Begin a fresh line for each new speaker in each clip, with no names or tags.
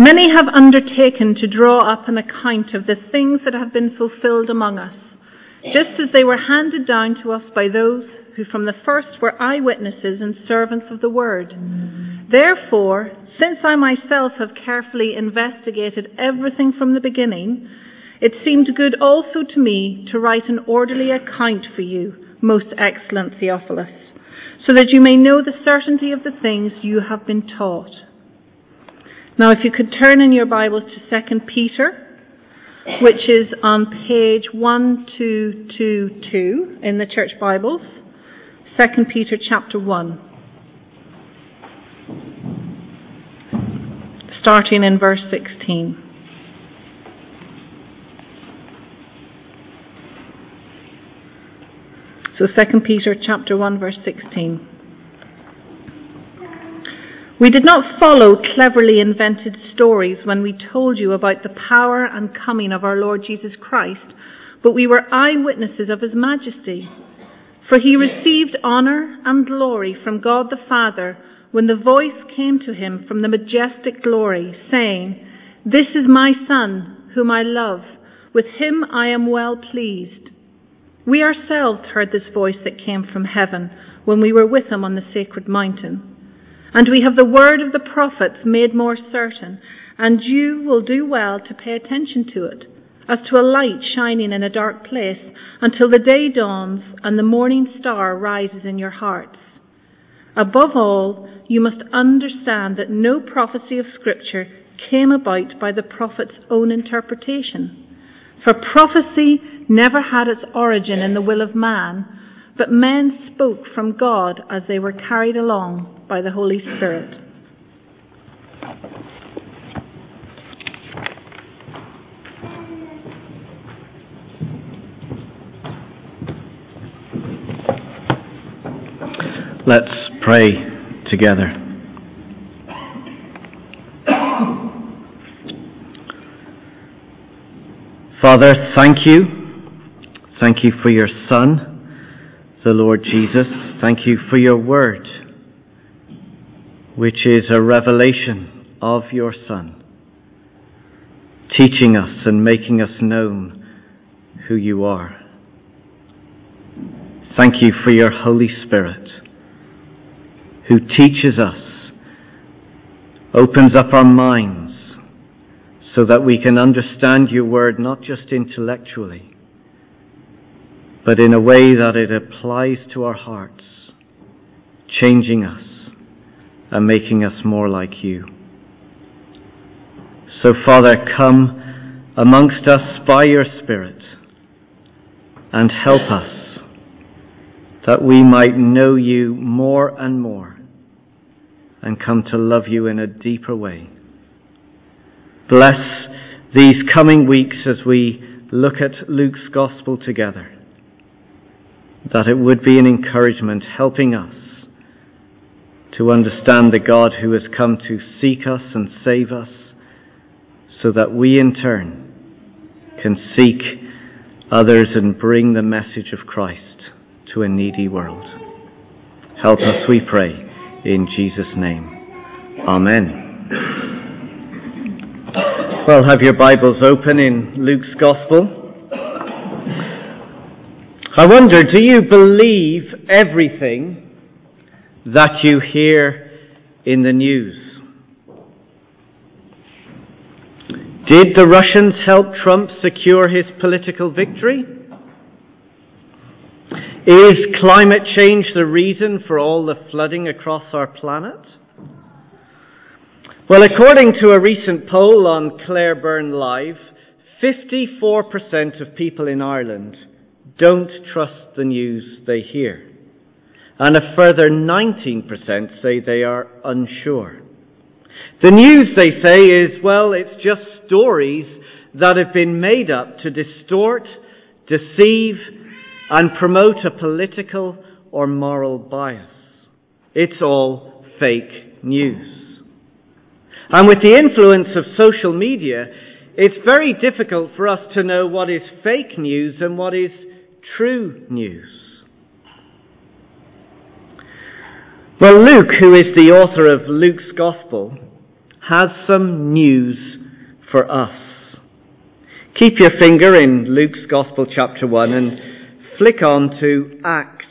Many have undertaken to draw up an account of the things that have been fulfilled among us, just as they were handed down to us by those who from the first were eyewitnesses and servants of the word. Therefore, since I myself have carefully investigated everything from the beginning, it seemed good also to me to write an orderly account for you, most excellent Theophilus, so that you may know the certainty of the things you have been taught. Now, if you could turn in your Bibles to 2 Peter, which is on page 1222 in the church Bibles. 2 Peter chapter 1. Starting in verse 16. So 2 Peter chapter 1 verse 16. We did not follow cleverly invented stories when we told you about the power and coming of our Lord Jesus Christ, but we were eyewitnesses of his majesty. For he received honour and glory from God the Father when the voice came to him from the majestic glory, saying, This is my Son, whom I love. With him I am well pleased. We ourselves heard this voice that came from heaven when we were with him on the sacred mountain. And we have the word of the prophets made more certain, and you will do well to pay attention to it, as to a light shining in a dark place, until the day dawns and the morning star rises in your hearts. Above all, you must understand that no prophecy of Scripture came about by the prophet's own interpretation. For prophecy never had its origin in the will of man, but men spoke from God as they were carried along by the Holy Spirit.
Let's pray together. Father, thank you. Thank you for your Son, the Lord Jesus. Thank you for your word which is a revelation of your Son, teaching us and making us known who you are. Thank you for your Holy Spirit, who teaches us, opens up our minds, so that we can understand your word not just intellectually, but in a way that it applies to our hearts, changing us and making us more like you. So, Father, come amongst us by your Spirit and help us that we might know you more and more and come to love you in a deeper way. Bless these coming weeks as we look at Luke's Gospel together, that it would be an encouragement helping us to understand the God who has come to seek us and save us, so that we in turn can seek others and bring the message of Christ to a needy world. Help us, we pray, in Jesus' name. Amen. Well, have your Bibles open in Luke's Gospel. I wonder, do you believe everything that you hear in the news. Did the Russians help Trump secure his political victory? Is climate change the reason for all the flooding across our planet? Well, according to a recent poll on Claire Byrne Live, 54% of people in Ireland don't trust the news they hear and a further 19% say they are unsure. The news, they say, is, well, it's just stories that have been made up to distort, deceive, and promote a political or moral bias. It's all fake news. And with the influence of social media, it's very difficult for us to know what is fake news and what is true news. Well, Luke, who is the author of Luke's Gospel, has some news for us. Keep your finger in Luke's Gospel, chapter 1, and flick on to Acts,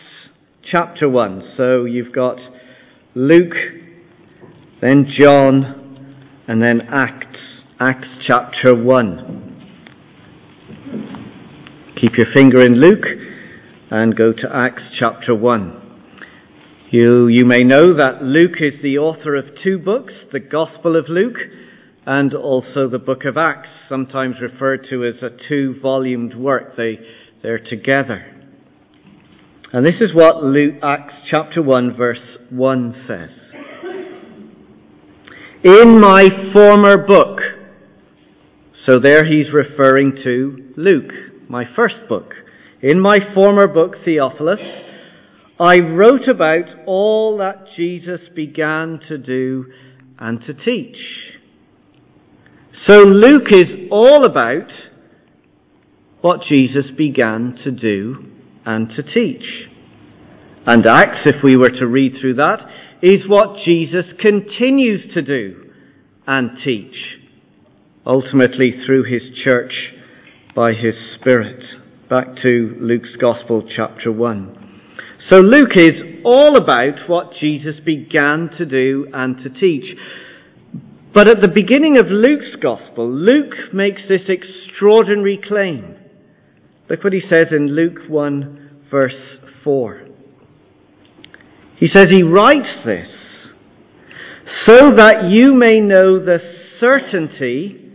chapter 1. So you've got Luke, then John, and then Acts, Acts chapter 1. Keep your finger in Luke and go to Acts chapter 1. You, you may know that Luke is the author of two books, the Gospel of Luke and also the book of Acts, sometimes referred to as a two-volumed work. They, they're together. And this is what Luke, Acts chapter 1 verse 1 says. In my former book, so there he's referring to Luke, my first book. In my former book, Theophilus, I wrote about all that Jesus began to do and to teach. So Luke is all about what Jesus began to do and to teach. And Acts, if we were to read through that, is what Jesus continues to do and teach, ultimately through his church by his Spirit. Back to Luke's Gospel, chapter 1. So Luke is all about what Jesus began to do and to teach. But at the beginning of Luke's Gospel, Luke makes this extraordinary claim. Look what he says in Luke 1, verse 4. He says he writes this so that you may know the certainty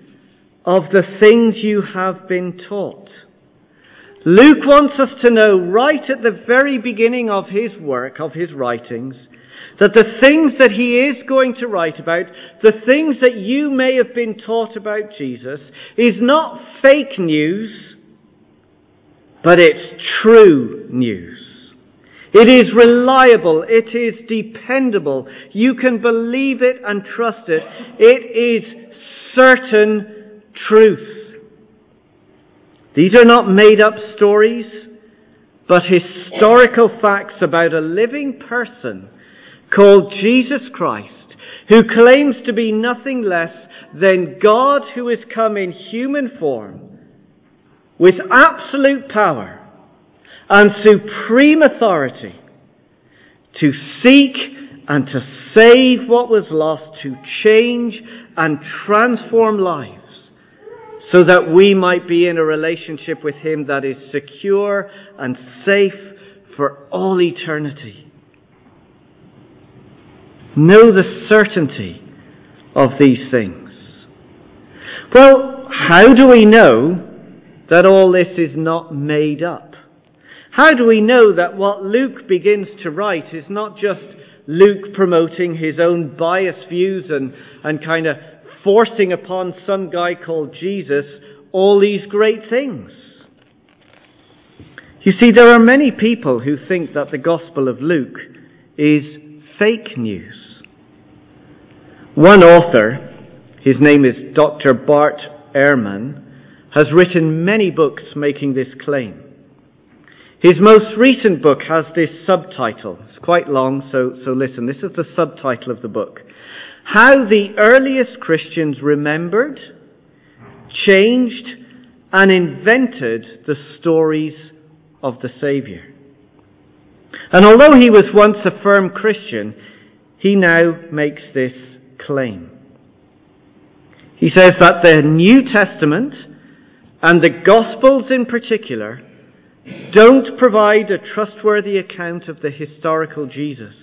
of the things you have been taught. Luke wants us to know right at the very beginning of his work, of his writings, that the things that he is going to write about, the things that you may have been taught about Jesus, is not fake news, but it's true news. It is reliable. It is dependable. You can believe it and trust it. It is certain truth. These are not made up stories, but historical facts about a living person called Jesus Christ, who claims to be nothing less than God who has come in human form with absolute power and supreme authority to seek and to save what was lost, to change and transform lives, so that we might be in a relationship with Him that is secure and safe for all eternity. Know the certainty of these things. Well, how do we know that all this is not made up? How do we know that what Luke begins to write is not just Luke promoting his own biased views and, and kind of forcing upon some guy called Jesus all these great things? You see, there are many people who think that the Gospel of Luke is fake news. One author, his name is Dr. Bart Ehrman, has written many books making this claim. His most recent book has this subtitle. It's quite long, so, so listen. This is the subtitle of the book. How the earliest Christians remembered, changed, and invented the stories of the Saviour. And although he was once a firm Christian, he now makes this claim. He says that the New Testament and the Gospels in particular don't provide a trustworthy account of the historical Jesus.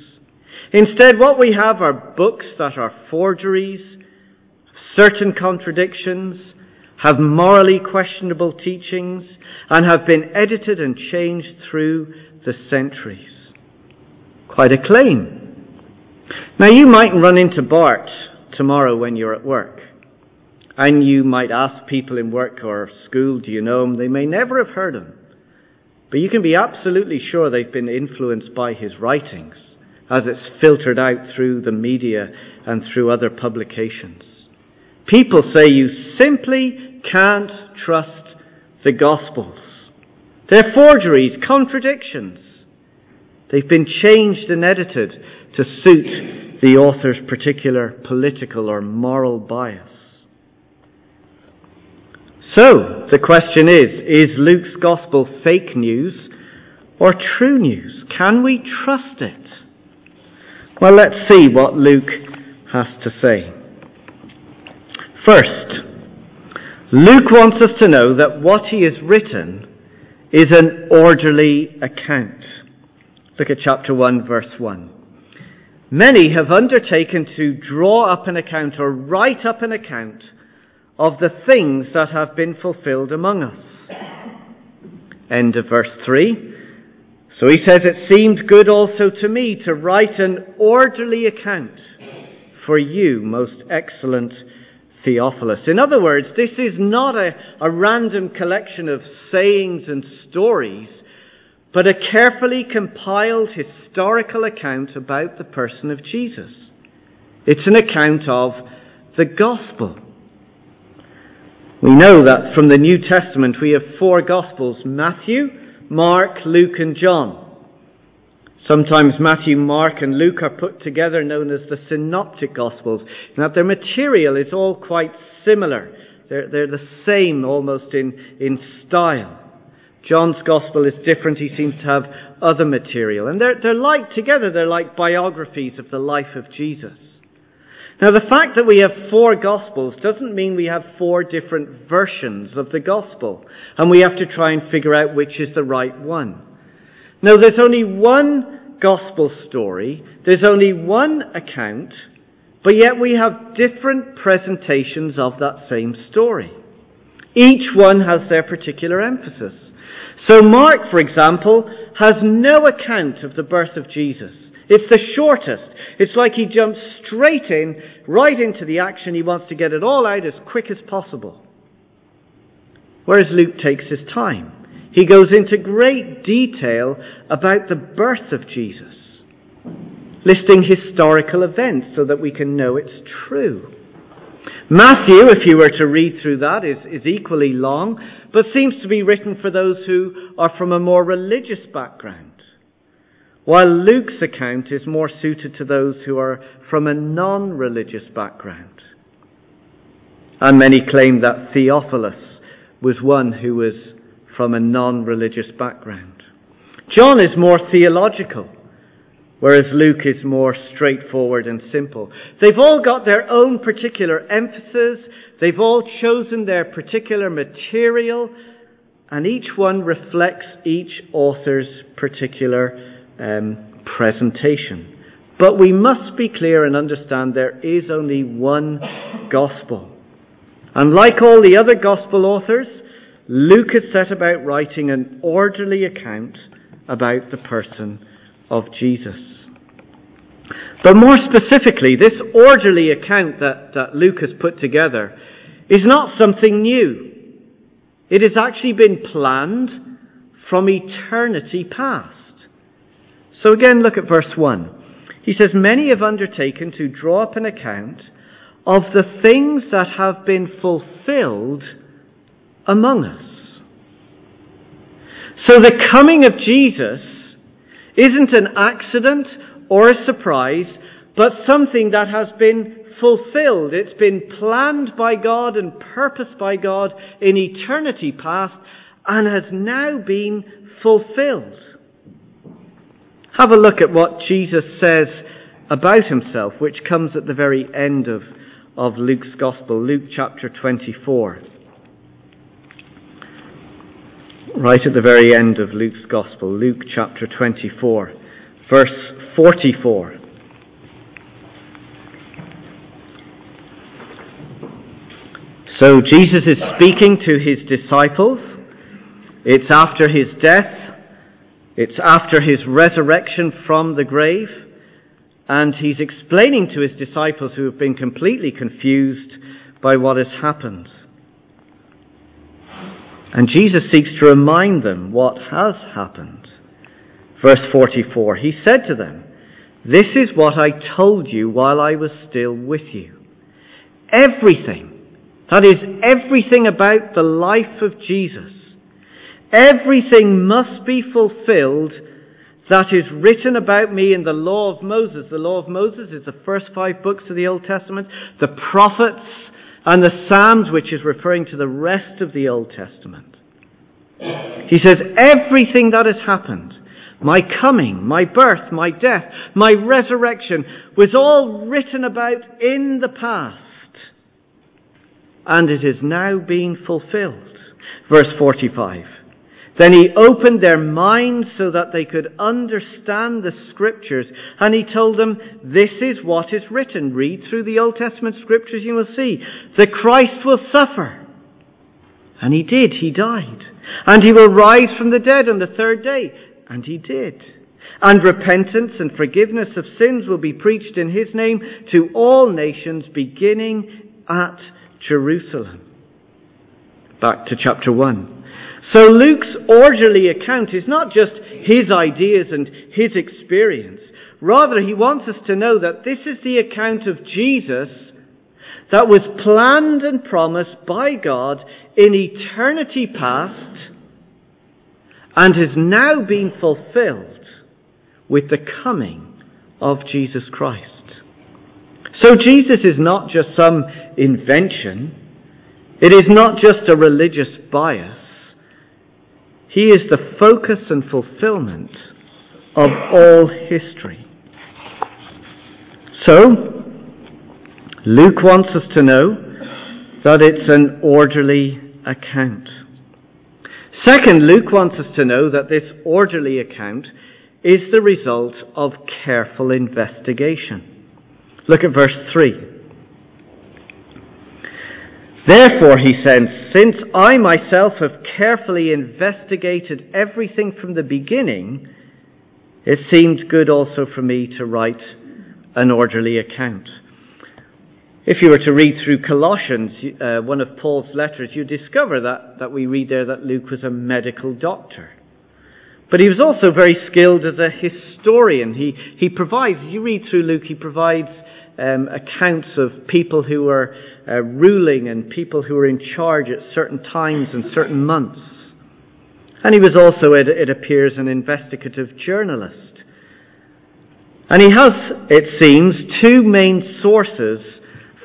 Instead, what we have are books that are forgeries, certain contradictions, have morally questionable teachings, and have been edited and changed through the centuries. Quite a claim. Now, you might run into Bart tomorrow when you're at work. And you might ask people in work or school, do you know him? They may never have heard him. But you can be absolutely sure they've been influenced by his writings as it's filtered out through the media and through other publications. People say you simply can't trust the Gospels. They're forgeries, contradictions. They've been changed and edited to suit the author's particular political or moral bias. So, the question is, is Luke's gospel fake news or true news? Can we trust it? Well, let's see what Luke has to say. First, Luke wants us to know that what he has written is an orderly account. Look at chapter 1, verse 1. Many have undertaken to draw up an account or write up an account of the things that have been fulfilled among us. End of verse 3. So he says, It seemed good also to me to write an orderly account for you, most excellent Theophilus. In other words, this is not a, a random collection of sayings and stories, but a carefully compiled historical account about the person of Jesus. It's an account of the gospel. We know that from the New Testament we have four gospels Matthew, Mark, Luke, and John. Sometimes Matthew, Mark, and Luke are put together known as the Synoptic Gospels, and that their material is all quite similar. They're, they're the same almost in, in style. John's Gospel is different. He seems to have other material. And they're, they're like together, they're like biographies of the life of Jesus. Now, the fact that we have four Gospels doesn't mean we have four different versions of the Gospel, and we have to try and figure out which is the right one. No, there's only one Gospel story, there's only one account, but yet we have different presentations of that same story. Each one has their particular emphasis. So Mark, for example, has no account of the birth of Jesus. It's the shortest. It's like he jumps straight in, right into the action. He wants to get it all out as quick as possible. Whereas Luke takes his time. He goes into great detail about the birth of Jesus, listing historical events so that we can know it's true. Matthew, if you were to read through that, is, is equally long, but seems to be written for those who are from a more religious background while Luke's account is more suited to those who are from a non religious background. And many claim that Theophilus was one who was from a non religious background. John is more theological, whereas Luke is more straightforward and simple. They've all got their own particular emphasis, they've all chosen their particular material, and each one reflects each author's particular um, presentation. But we must be clear and understand there is only one gospel. And like all the other gospel authors, Luke has set about writing an orderly account about the person of Jesus. But more specifically, this orderly account that, that Luke has put together is not something new. It has actually been planned from eternity past. So again, look at verse 1. He says, Many have undertaken to draw up an account of the things that have been fulfilled among us. So the coming of Jesus isn't an accident or a surprise, but something that has been fulfilled. It's been planned by God and purposed by God in eternity past and has now been fulfilled. Have a look at what Jesus says about himself, which comes at the very end of, of Luke's Gospel, Luke chapter 24. Right at the very end of Luke's Gospel, Luke chapter 24, verse 44. So Jesus is speaking to his disciples. It's after his death it's after his resurrection from the grave, and he's explaining to his disciples who have been completely confused by what has happened. And Jesus seeks to remind them what has happened. Verse 44 He said to them, This is what I told you while I was still with you. Everything, that is, everything about the life of Jesus Everything must be fulfilled that is written about me in the law of Moses. The law of Moses is the first five books of the Old Testament, the prophets, and the Psalms, which is referring to the rest of the Old Testament. He says, everything that has happened, my coming, my birth, my death, my resurrection, was all written about in the past. And it is now being fulfilled. Verse 45. Then he opened their minds so that they could understand the scriptures. And he told them, this is what is written. Read through the Old Testament scriptures, you will see. The Christ will suffer. And he did. He died. And he will rise from the dead on the third day. And he did. And repentance and forgiveness of sins will be preached in his name to all nations, beginning at Jerusalem. Back to chapter 1. So Luke's orderly account is not just his ideas and his experience. Rather, he wants us to know that this is the account of Jesus that was planned and promised by God in eternity past and has now been fulfilled with the coming of Jesus Christ. So Jesus is not just some invention. It is not just a religious bias. He is the focus and fulfillment of all history. So, Luke wants us to know that it's an orderly account. Second, Luke wants us to know that this orderly account is the result of careful investigation. Look at verse 3. Therefore, he says, since I myself have carefully investigated everything from the beginning, it seemed good also for me to write an orderly account. If you were to read through Colossians, uh, one of Paul's letters, you discover that, that we read there that Luke was a medical doctor. But he was also very skilled as a historian. He, he provides, you read through Luke, he provides um, accounts of people who were uh, ruling and people who were in charge at certain times and certain months. And he was also, it, it appears, an investigative journalist. And he has, it seems, two main sources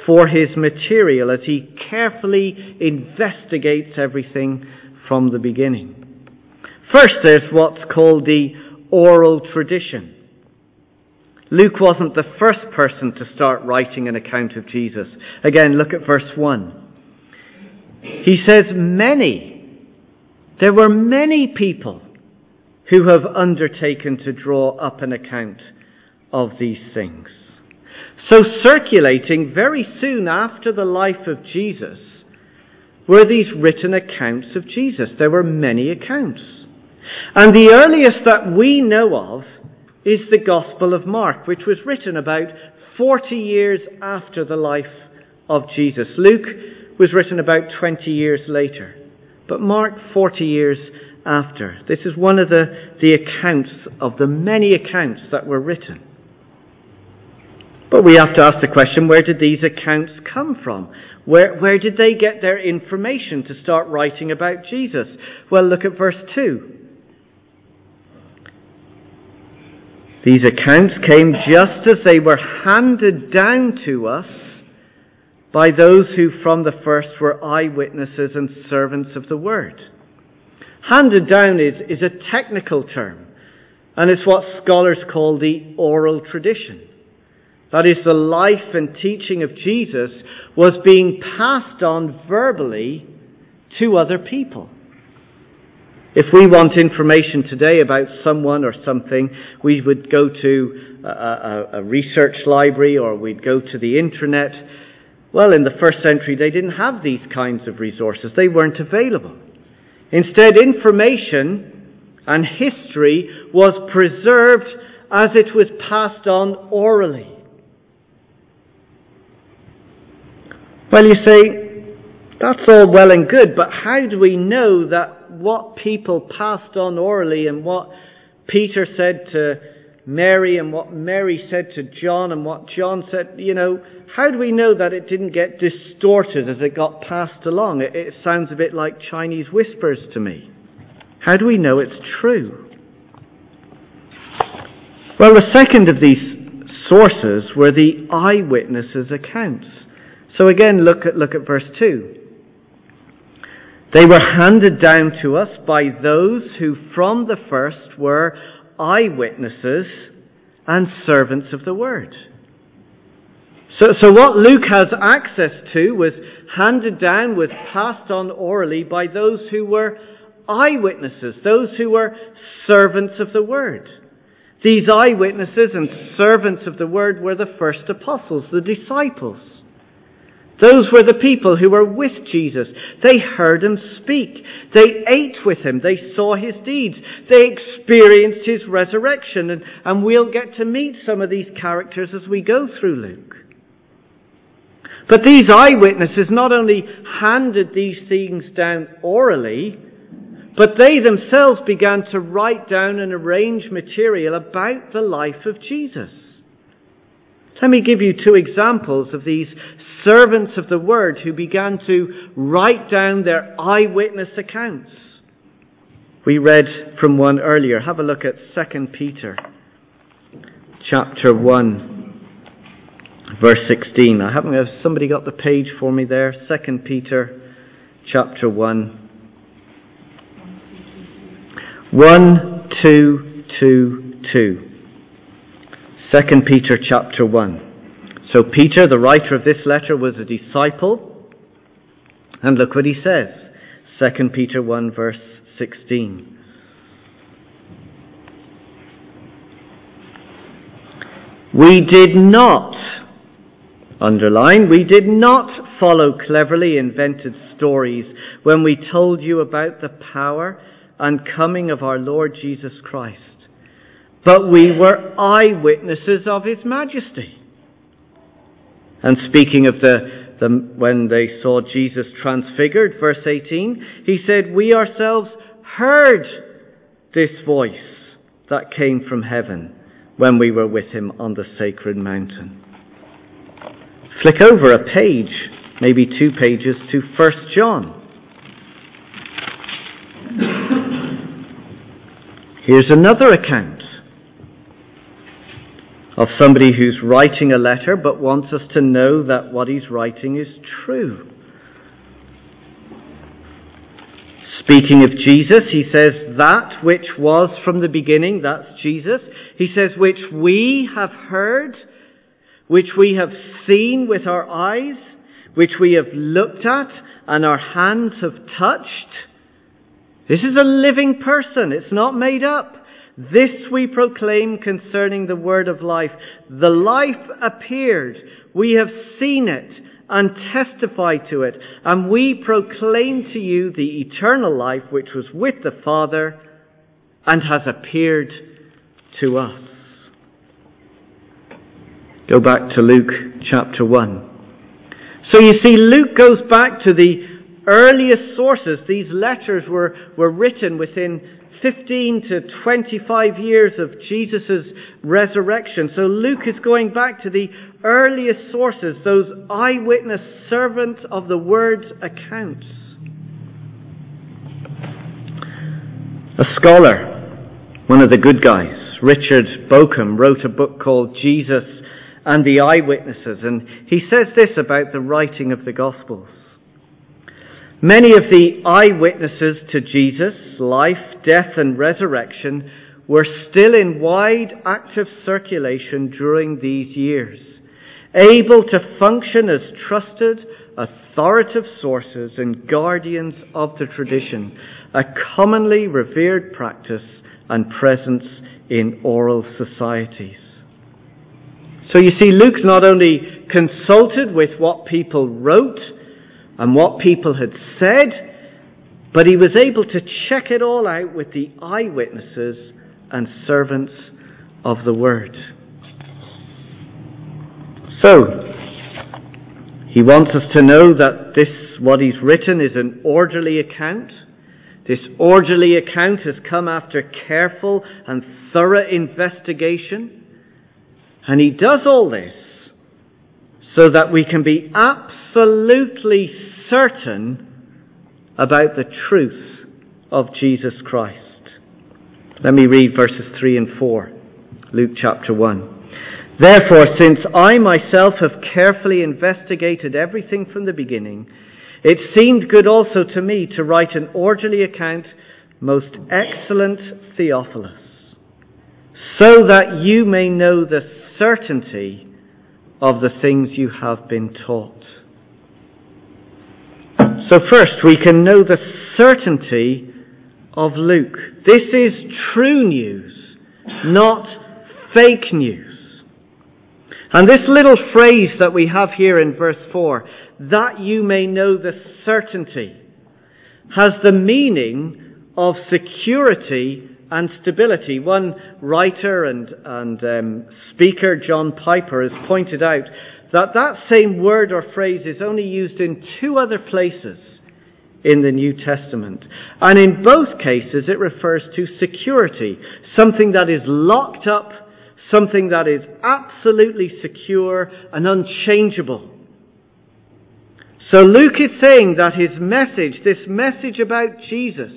for his material as he carefully investigates everything from the beginning. First, there's what's called the oral tradition. Luke wasn't the first person to start writing an account of Jesus. Again, look at verse 1. He says, Many, there were many people who have undertaken to draw up an account of these things. So, circulating very soon after the life of Jesus were these written accounts of Jesus. There were many accounts. And the earliest that we know of is the Gospel of Mark, which was written about 40 years after the life of Jesus. Luke was written about 20 years later, but Mark 40 years after. This is one of the, the accounts of the many accounts that were written. But we have to ask the question where did these accounts come from? Where, where did they get their information to start writing about Jesus? Well, look at verse 2. These accounts came just as they were handed down to us by those who from the first were eyewitnesses and servants of the word. Handed down is, is a technical term, and it's what scholars call the oral tradition. That is, the life and teaching of Jesus was being passed on verbally to other people. If we want information today about someone or something, we would go to a, a, a, research library or we'd go to the internet. Well, in the first century, they didn't have these kinds of resources. They weren't available. Instead, information and history was preserved as it was passed on orally. Well, you say, that's all well and good, but how do we know that what people passed on orally and what Peter said to Mary and what Mary said to John and what John said, you know, how do we know that it didn't get distorted as it got passed along? It, it sounds a bit like Chinese whispers to me. How do we know it's true? Well, the second of these sources were the eyewitnesses' accounts. So again, look at, look at verse 2. They were handed down to us by those who from the first were eyewitnesses and servants of the word. So, so what Luke has access to was handed down, was passed on orally by those who were eyewitnesses, those who were servants of the word. These eyewitnesses and servants of the word were the first apostles, the disciples. Those were the people who were with Jesus. They heard him speak. They ate with him. They saw his deeds. They experienced his resurrection. And, and we'll get to meet some of these characters as we go through Luke. But these eyewitnesses not only handed these things down orally, but they themselves began to write down and arrange material about the life of Jesus. Let me give you two examples of these servants of the word who began to write down their eyewitness accounts. We read from one earlier. Have a look at 2 Peter chapter 1 verse 16. I haven't have somebody got the page for me there. 2 Peter chapter 1 1 2 2 2. 2 Peter chapter 1. So Peter, the writer of this letter, was a disciple. And look what he says. 2 Peter 1 verse 16. We did not, underline, we did not follow cleverly invented stories when we told you about the power and coming of our Lord Jesus Christ but we were eyewitnesses of his majesty. And speaking of the, the, when they saw Jesus transfigured, verse 18, he said, We ourselves heard this voice that came from heaven when we were with him on the sacred mountain. Flick over a page, maybe two pages, to 1 John. Here's another account of somebody who's writing a letter but wants us to know that what he's writing is true. Speaking of Jesus, he says, that which was from the beginning, that's Jesus. He says, which we have heard, which we have seen with our eyes, which we have looked at and our hands have touched. This is a living person. It's not made up. This we proclaim concerning the word of life. The life appeared. We have seen it and testified to it. And we proclaim to you the eternal life which was with the Father and has appeared to us. Go back to Luke chapter 1. So you see, Luke goes back to the earliest sources. These letters were, were written within 15 to 25 years of Jesus' resurrection. So Luke is going back to the earliest sources, those eyewitness servants of the word's accounts. A scholar, one of the good guys, Richard Bauckham, wrote a book called Jesus and the Eyewitnesses, and he says this about the writing of the Gospels. Many of the eyewitnesses to Jesus' life, death, and resurrection were still in wide active circulation during these years, able to function as trusted, authoritative sources and guardians of the tradition, a commonly revered practice and presence in oral societies. So you see, Luke not only consulted with what people wrote, and what people had said, but he was able to check it all out with the eyewitnesses and servants of the word. So, he wants us to know that this, what he's written, is an orderly account. This orderly account has come after careful and thorough investigation. And he does all this so that we can be absolutely certain about the truth of Jesus Christ. Let me read verses 3 and 4. Luke chapter 1. Therefore, since I myself have carefully investigated everything from the beginning, it seemed good also to me to write an orderly account, most excellent Theophilus, so that you may know the certainty of the things you have been taught. So, first, we can know the certainty of Luke. This is true news, not fake news. And this little phrase that we have here in verse 4, that you may know the certainty, has the meaning of security and stability. One writer and, and um, speaker, John Piper, has pointed out that that same word or phrase is only used in two other places in the New Testament. And in both cases, it refers to security, something that is locked up, something that is absolutely secure and unchangeable. So Luke is saying that his message, this message about Jesus,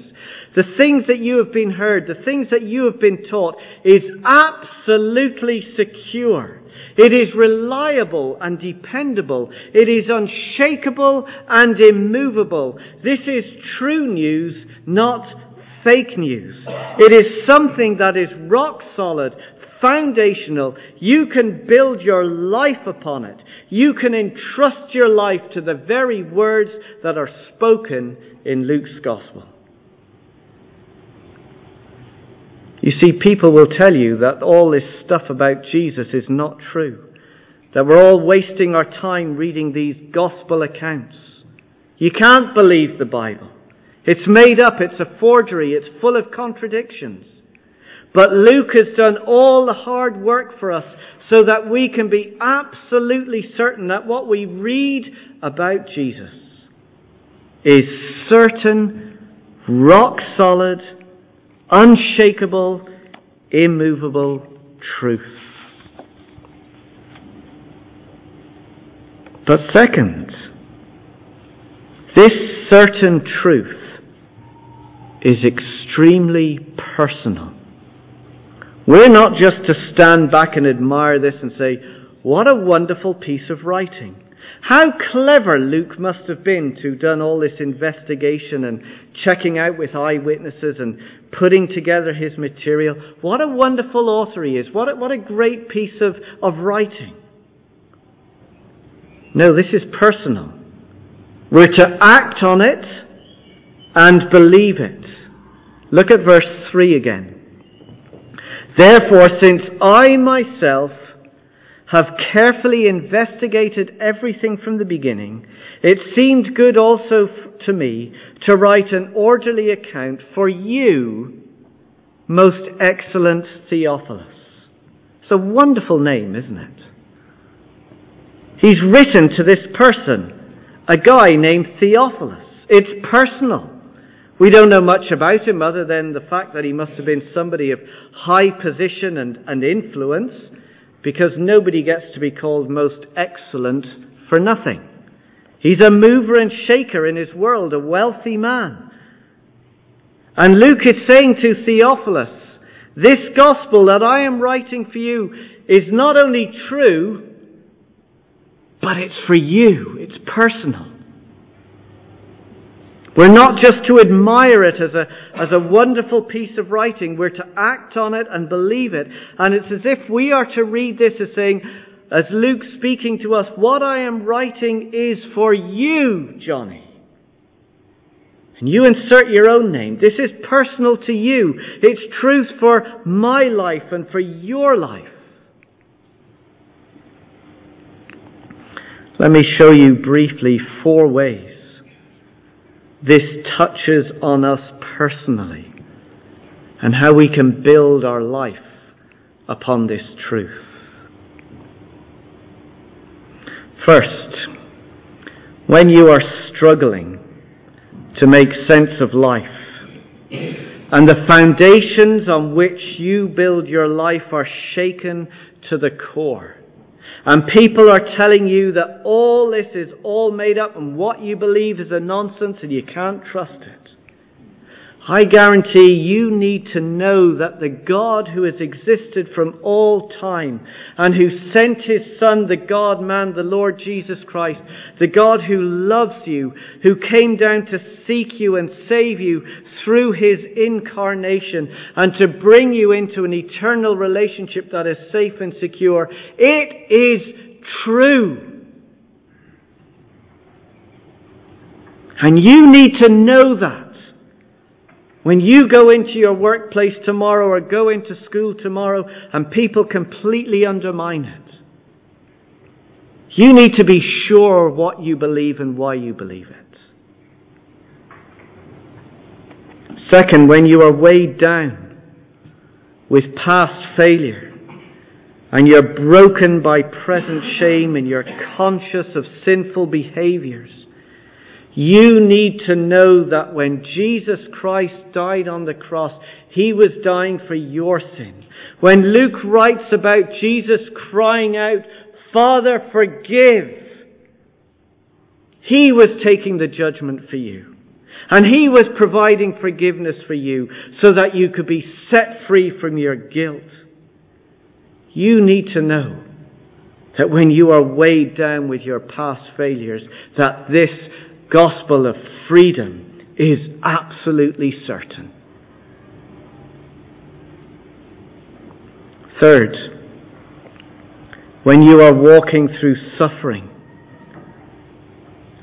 the things that you have been heard, the things that you have been taught, is absolutely secure. It is reliable and dependable. It is unshakable and immovable. This is true news, not fake news. It is something that is rock solid, foundational. You can build your life upon it. You can entrust your life to the very words that are spoken in Luke's Gospel. You see, people will tell you that all this stuff about Jesus is not true. That we're all wasting our time reading these gospel accounts. You can't believe the Bible. It's made up, it's a forgery, it's full of contradictions. But Luke has done all the hard work for us so that we can be absolutely certain that what we read about Jesus is certain, rock solid, unshakable, immovable truth. But second, this certain truth is extremely personal. We're not just to stand back and admire this and say, what a wonderful piece of writing. How clever Luke must have been to have done all this investigation and checking out with eyewitnesses and putting together his material. What a wonderful author he is. What a, what a great piece of, of writing. No, this is personal. We're to act on it and believe it. Look at verse 3 again. Therefore, since I myself have carefully investigated everything from the beginning, it seemed good also to me to write an orderly account for you, most excellent Theophilus. It's a wonderful name, isn't it? He's written to this person, a guy named Theophilus. It's personal. We don't know much about him other than the fact that he must have been somebody of high position and, and influence because nobody gets to be called most excellent for nothing. He's a mover and shaker in his world, a wealthy man. And Luke is saying to Theophilus, this gospel that I am writing for you is not only true, but it's for you. It's personal. We're not just to admire it as a, as a wonderful piece of writing. We're to act on it and believe it. And it's as if we are to read this as saying, as Luke speaking to us, what I am writing is for you, Jonny. And you insert your own name. This is personal to you. It's truth for my life and for your life. Let me show you briefly four ways this touches on us personally and how we can build our life upon this truth. First, when you are struggling to make sense of life and the foundations on which you build your life are shaken to the core, and people are telling you that all this is all made up and what you believe is a nonsense and you can't trust it. I guarantee you need to know that the God who has existed from all time and who sent his Son, the God man, the Lord Jesus Christ, the God who loves you, who came down to seek you and save you through his incarnation and to bring you into an eternal relationship that is safe and secure, it is true. And you need to know that. When you go into your workplace tomorrow or go into school tomorrow and people completely undermine it, you need to be sure what you believe and why you believe it. Second, when you are weighed down with past failure and you're broken by present shame and you're conscious of sinful behaviors, you need to know that when Jesus Christ died on the cross, He was dying for your sin. When Luke writes about Jesus crying out, Father, forgive, He was taking the judgment for you. And He was providing forgiveness for you so that you could be set free from your guilt. You need to know that when you are weighed down with your past failures, that this gospel of freedom is absolutely certain. Third, when you are walking through suffering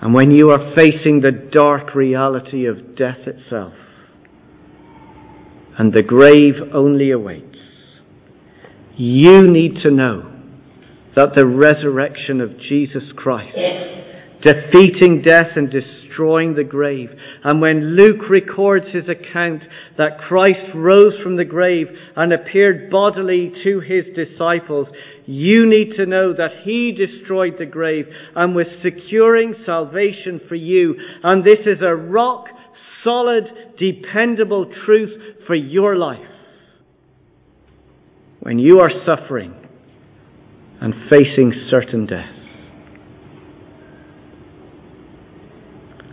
and when you are facing the dark reality of death itself and the grave only awaits, you need to know that the resurrection of Jesus Christ defeating death and destroying the grave. And when Luke records his account that Christ rose from the grave and appeared bodily to his disciples, you need to know that he destroyed the grave and was securing salvation for you. And this is a rock solid, dependable truth for your life. When you are suffering and facing certain death.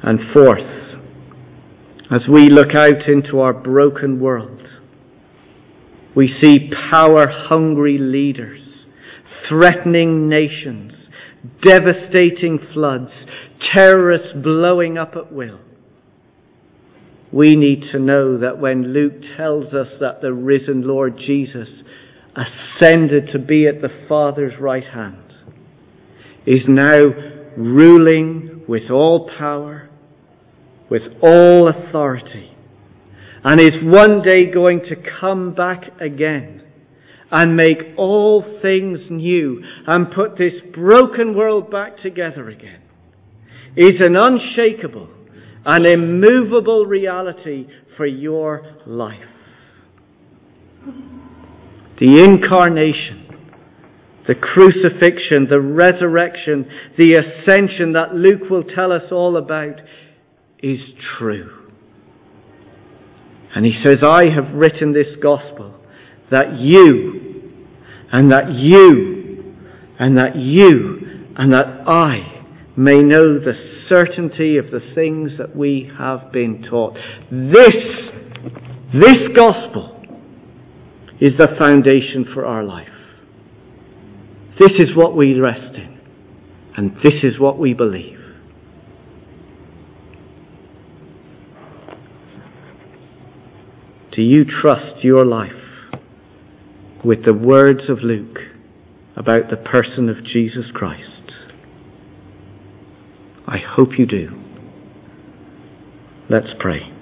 And fourth, as we look out into our broken world, we see power hungry leaders, threatening nations, devastating floods, terrorists blowing up at will. We need to know that when Luke tells us that the risen Lord Jesus ascended to be at the Father's right hand, is now ruling with all power with all authority and is one day going to come back again and make all things new and put this broken world back together again is an unshakable and immovable reality for your life. The incarnation, the crucifixion, the resurrection, the ascension that Luke will tell us all about is true. And he says, I have written this gospel that you, and that you, and that you, and that I may know the certainty of the things that we have been taught. This, this gospel is the foundation for our life. This is what we rest in, and this is what we believe. Do you trust your life with the words of Luke about the person of Jesus Christ? I hope you do. Let's pray.